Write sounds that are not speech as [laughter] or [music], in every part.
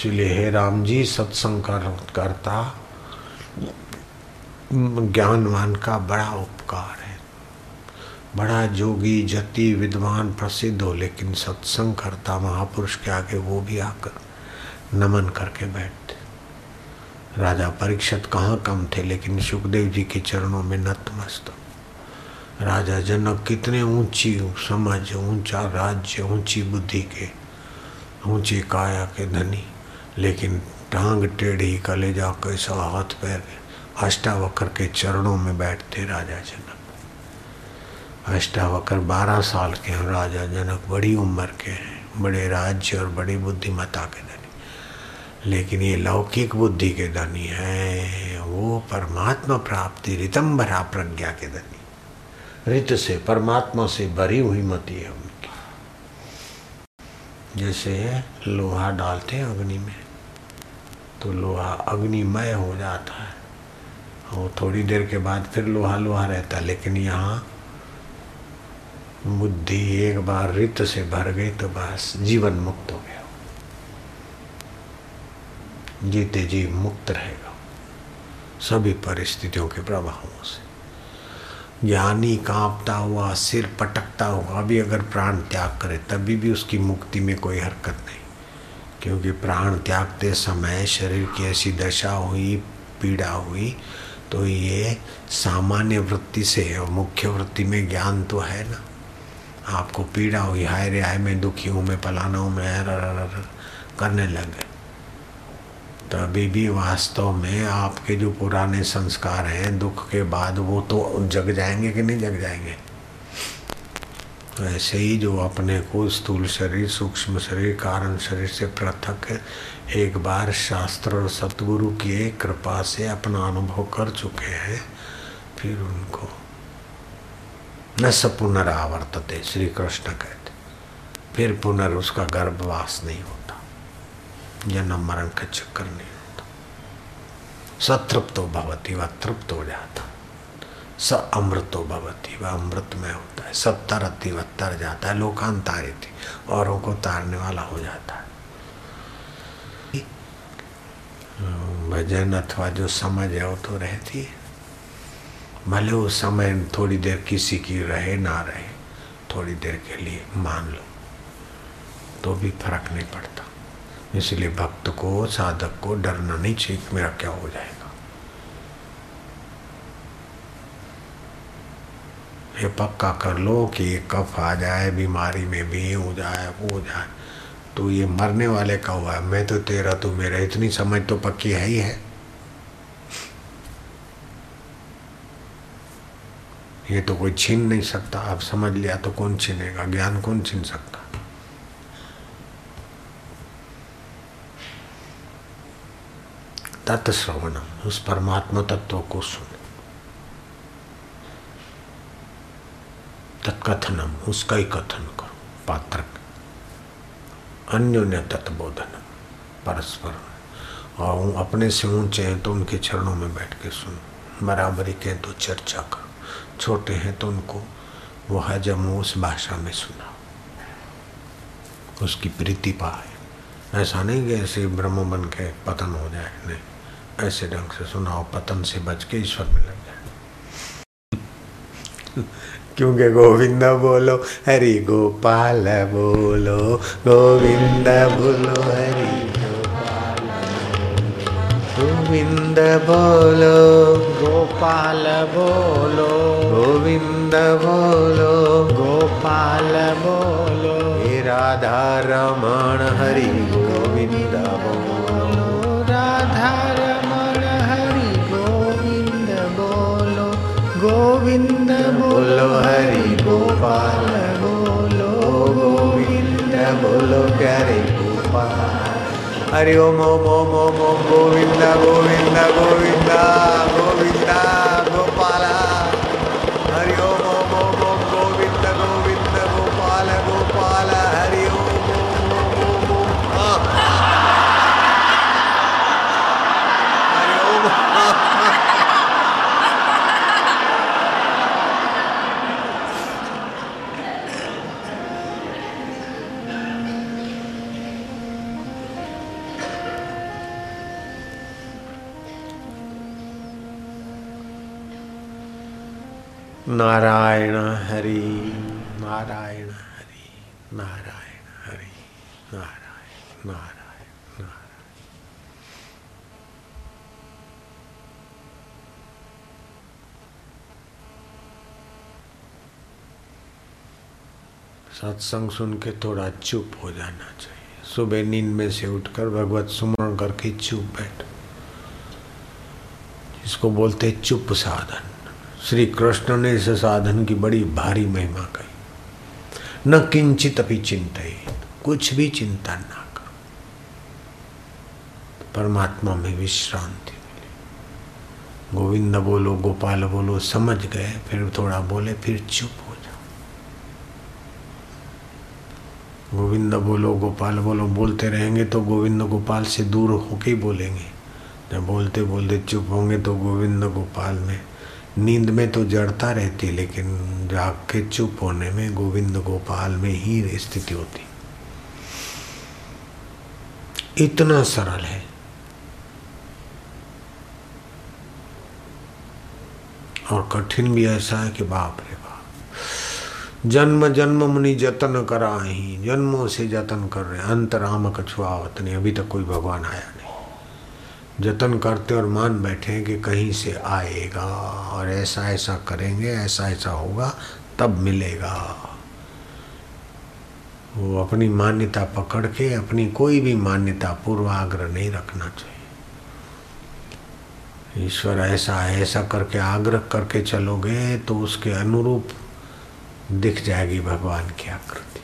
इसलिए हे राम जी, सत्संग करता, ज्ञानवान का बड़ा उपकार है। बड़ा जोगी, जति, विद्वान प्रसिद्ध हो, लेकिन सत्संग करता, महापुरुष के आगे वो भी आकर नमन करके बैठते। राजा परीक्षित कहाँ कम थे, लेकिन सुखदेव जी के चरणों में नतमस्त राजा जनक कितने ऊँची समझ, ऊँचा राज्य, ऊँची बुद्धि के, ऊँची काया के धनी। लेकिन टांग टेढ़ी कलेजा कैसा हाथ पैर अष्टावक्र के चरणों में बैठते राजा जनक। अष्टावक्र बारह साल के हैं, राजा जनक बड़ी उम्र के हैं, बड़े राज्य और बड़ी बुद्धिमता के धनी। लेकिन ये लौकिक बुद्धि के धनी है, वो परमात्मा प्राप्ति, रितंबरा प्रज्ञा के धनी। रित से परमात्मा से भरी हुई मती है उनकी। जैसे लोहा डालते हैं अग्नि में। तो लोहा अग्निमय हो जाता है। और थोड़ी देर के बाद फिर लोहा लोहा रहता है, लेकिन यहाँ बुद्धि एक बार रित से भर गई तो बस जीवन मुक्त हो गया। जीते जी मुक्त रहेगा। सभी परिस्थितियों के प्रभावों से। ज्ञानी कांपता हुआ, सिर पटकता हुआ भी अगर प्राण त्याग करे, तभी भी उसकी मुक्ति में कोई हरकत नहीं। क्योंकि प्राण त्यागते समय शरीर की ऐसी दशा हुई, पीड़ा हुई तो ये सामान्य वृत्ति से और मुख्य वृत्ति में ज्ञान तो है ना। आपको पीड़ा हुई, हाय रे, हाय, मैं दुखी हूँ, मैं पलाना हूँ, मैं रर करने लग गए तभी भी वास्तव में आपके जो पुराने संस्कार हैं, दुख के बाद वो तो जग जाएँगे कि नहीं जग जाएँगे? ऐसे ही जो अपने को स्थूल शरीर, सूक्ष्म शरीर, कारण शरीर से पृथक एक बार शास्त्र और सतगुरु की कृपा से अपना अनुभव कर चुके हैं, फिर उनको न स पुनरावर्तते श्री कृष्ण कहते। फिर पुनर् उसका गर्भवास नहीं होता। जन्म मरण का चक्कर नहीं होता। सतृप्त भवती व तृप्त हो जाता। स अमृतो भवती, वह अमृत में होता है। सब तरती वह तर जाता है, लोकांतारी थी, औरों को तारने वाला हो जाता है। भजन अथवा जो समझ है, वो तो रहती है। भले वो समय थोड़ी देर किसी की रहे, ना रहे, थोड़ी देर के लिए मान लो तो भी फ़र्क नहीं पड़ता। इसलिए भक्त को, साधक को डरना नहीं चाहिए मेरा क्या हो जाएगा ये पक्का कर लो कि ये कफ आ जाए, बीमारी में भी हो जाए, वो जाए। तो ये मरने वाले का हुआ मैं तो तेरा तो मेरा, इतनी समझ तो पक्की है ही है। ये तो कोई छीन नहीं सकता। आप समझ लिया तो कौन छीनेगा? ज्ञान कौन छीन सकता? तत्श्रवणम उस परमात्मा तत्व को सुन। तत्कथनम उसका ही कथन करो पात्र अन्योन्य तत्बोधन परस्पर। और अपने से ऊँचे हैं तो उनके चरणों में बैठ के सुनो। बराबरी के तो चर्चा करो। छोटे हैं तो उनको वो हजम उस भाषा में सुना उसकी प्रीति पाए। ऐसा नहीं कि ऐसे ब्रह्म बन के पतन हो जाए, नहीं। ऐसे ढंग से सुनाओ, पतन से बच के ईश्वर में लग जाए। क्योंकि गोविंद बोलो, हरि गोपाल बोलो, गोविंद बोलो, हरि गोविंद बोलो गोपाल बोलो, गोविंद बोलो, गोपाल बोलो राधा रमण, हरि गोविंद हरि ओम ओम ओम ओम ओम गोविंद गोविंद गोविंद गोविंद नारायण हरि नारायण हरि नारायण हरि, नारायण नारायण नारायण सत्संग सुन के थोड़ा चुप हो जाना चाहिए। सुबह नींद में से उठकर भगवत सुमरण करके चुप बैठ। इसको बोलते चुप साधन। श्री कृष्ण ने इस साधन की बड़ी भारी महिमा कही। न किंचित चिंत कुछ भी चिंता ना करो। परमात्मा में विश्रांति मिली। गोविंद बोलो, गोपाल बोलो, समझ गए, फिर थोड़ा बोले, फिर चुप हो जाओ। गोविंद बोलो, गोपाल बोलो, बोलते रहेंगे तो गोविंद गोपाल से दूर होके ही बोलेंगे। जब बोलते बोलते चुप होंगे तो गोविंद गोपाल में नींद में तो जड़ता रहती, लेकिन जाग के चुप होने में गोविंद गोपाल में ही स्थिति होती। इतना सरल है। और कठिन भी ऐसा है कि बाप रे बाप। जन्म जन्म मुनि जतन करा ही जन्मों से जतन कर रहे अंतराम कछुआवत नहीं अभी तक कोई भगवान आया जतन करते और मान बैठे कि कहीं से आएगा और ऐसा ऐसा करेंगे, ऐसा ऐसा होगा, तब मिलेगा। वो अपनी मान्यता पकड़ के अपनी कोई भी मान्यता पूर्वाग्रह नहीं रखना चाहिए। ईश्वर ऐसा है ऐसा करके आग्रह करके चलोगे तो उसके अनुरूप दिख जाएगी भगवान की आकृति।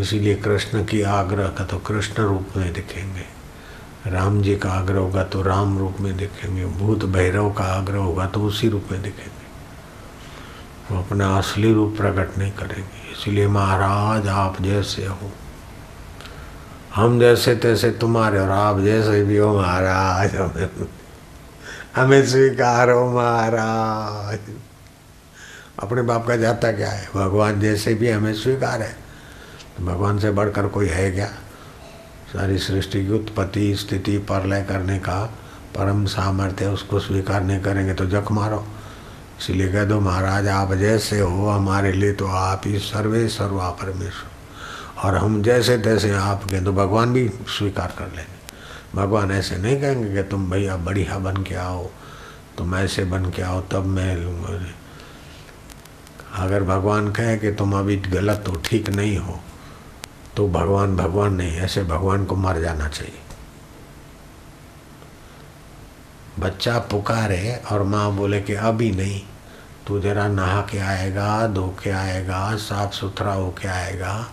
इसीलिए कृष्ण की आग्रह का तो कृष्ण रूप में दिखेंगे। राम जी का आग्रह होगा तो राम रूप में दिखेंगे, भूत भैरव का आग्रह होगा तो उसी रूप में दिखेंगे। वो अपना असली रूप प्रकट नहीं करेंगे, इसलिए महाराज आप जैसे हो। हम जैसे तैसे तुम्हारे और आप जैसे भी हो महाराज। हमें हमें स्वीकार हो महाराज। अपने बाप का जाता क्या है? भगवान जैसे भी हमें स्वीकार है। तो भगवान से बढ़कर कोई है क्या? सारी सृष्टि की उत्पत्ति, स्थिति परलय करने का परम सामर्थ्य उसको स्वीकार नहीं करेंगे तो जख मारो। इसलिए कह दो, महाराज, आप जैसे हो, हमारे लिए तो आप ही सर्वे सर्वा परमेश्वर। और हम जैसे तैसे आप के तो भगवान भी स्वीकार कर लेंगे। भगवान ऐसे नहीं कहेंगे कि तुम भैया बढ़िया बन के आओ, तुम ऐसे बन के आओ, तब मैं लूँगा। अगर भगवान कहे कि तुम अभी गलत हो, ठीक नहीं हो तो भगवान भगवान नहीं, ऐसे भगवान को मर जाना चाहिए। बच्चा पुकारे और माँ बोले कि अभी नहीं, तू जरा नहा के आएगा, धो के आएगा, साफ़ सुथरा हो के आएगा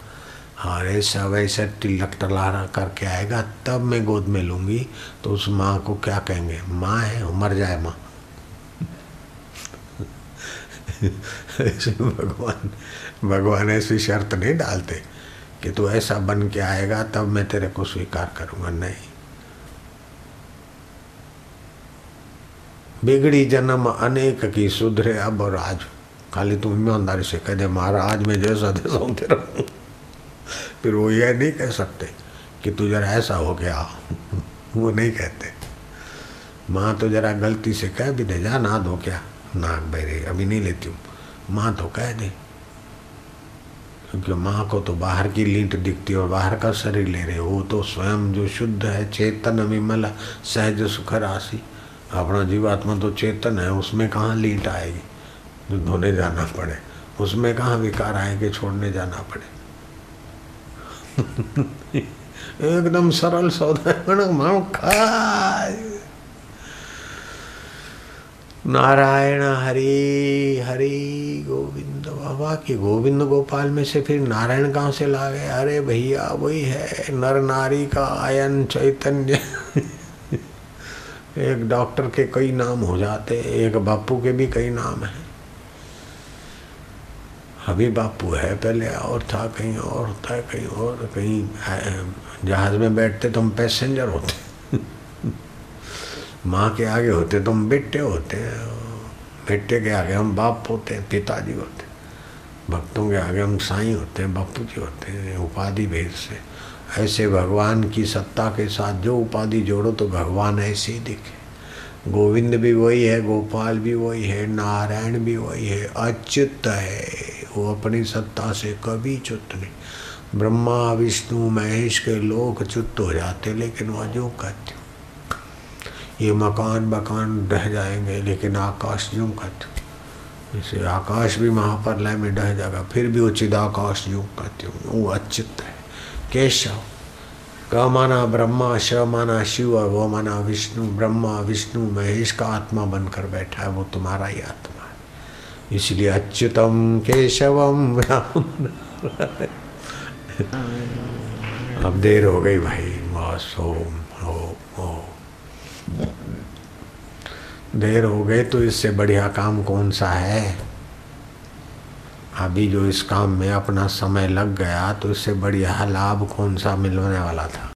और ऐसा वैसे तिलक टलारा करके आएगा, तब मैं गोद में लूँगी तो उस माँ को क्या कहेंगे? माँ है, मर जाए माँ। [laughs] ऐसे भगवान भगवान ऐसी शर्त नहीं डालते। कि तू ऐसा बन के आएगा, तब मैं तेरे को स्वीकार करूँगा। नहीं। बिगड़ी जन्म अनेक की सुधरे अब और आज। खाली तुम ईमानदारी से कह दे, महाराज, मैं जैसा जैसा हूँ, तेरा फिर वो यह नहीं कह सकते कि तू जरा ऐसा हो गया। वो नहीं कहते। माँ तो जरा गलती से कह भी दे, जा ना दो क्या। नाक बहरे अभी नहीं लेती हूँ। माँ तो कह दे। क्योंकि माँ को तो बाहर की लींट दिखती है और बाहर का शरीर ले रहे वो तो स्वयं जो शुद्ध है, चेतन विमल, सहज सुख राशि। अपना जीवात्मा तो चेतन है, उसमें कहाँ लीट आएगी? जो धोने जाना पड़े। उसमें कहाँ विकार आएँगे, छोड़ने जाना पड़े। [laughs] एकदम सरल सौदा नारायण, हरि हरि गोविंद। बाबा की गोविंद गोपाल में से फिर नारायण कहाँ से ला गए अरे भैया, वही है, नर नारी का आयन चैतन्य। [laughs] एक डॉक्टर के कई नाम हो जाते एक बापू के भी कई नाम हैं। अभी बापू है पहले, और था कहीं और है कहीं और, कहीं जहाज़ में बैठते तो हम पैसेंजर होते। [laughs] माँ के आगे होते तो हम बेटे होते हैं बेटे के आगे हम बाप होते हैं, पिताजी होते भक्तों के आगे हम साईं होते हैं बापू जी होते हैं, उपाधि भेद से। ऐसे भगवान की सत्ता के साथ जो उपाधि जोड़ो तो भगवान ऐसे ही दिखे। गोविंद भी वही है, गोपाल भी वही है, नारायण भी वही है, अच्युत है। वो अपनी सत्ता से कभी चुत नहीं। ब्रह्मा, विष्णु, महेश के लोग चुत हो जाते, लेकिन वह जो कहते ये मकान बकान रह जाएँगे, लेकिन आकाश जो कहते जैसे आकाश भी महाप्रलय में ढह जाएगा, फिर भी उचित आकाश योग कहते हो वो अच्युत है। केशव क माना ब्रह्मा श माना शिव और वो माना विष्णु, ब्रह्मा, विष्णु, महेश का आत्मा बनकर बैठा है, वो तुम्हारा ही आत्मा है। इसलिए अच्युतम, केशवम अब देर हो गई भाई बस ओम हो हो देर हो गए तो इससे बढ़िया काम कौन सा है? अभी जो इस काम में अपना समय लग गया तो इससे बढ़िया लाभ कौन सा मिलने वाला था?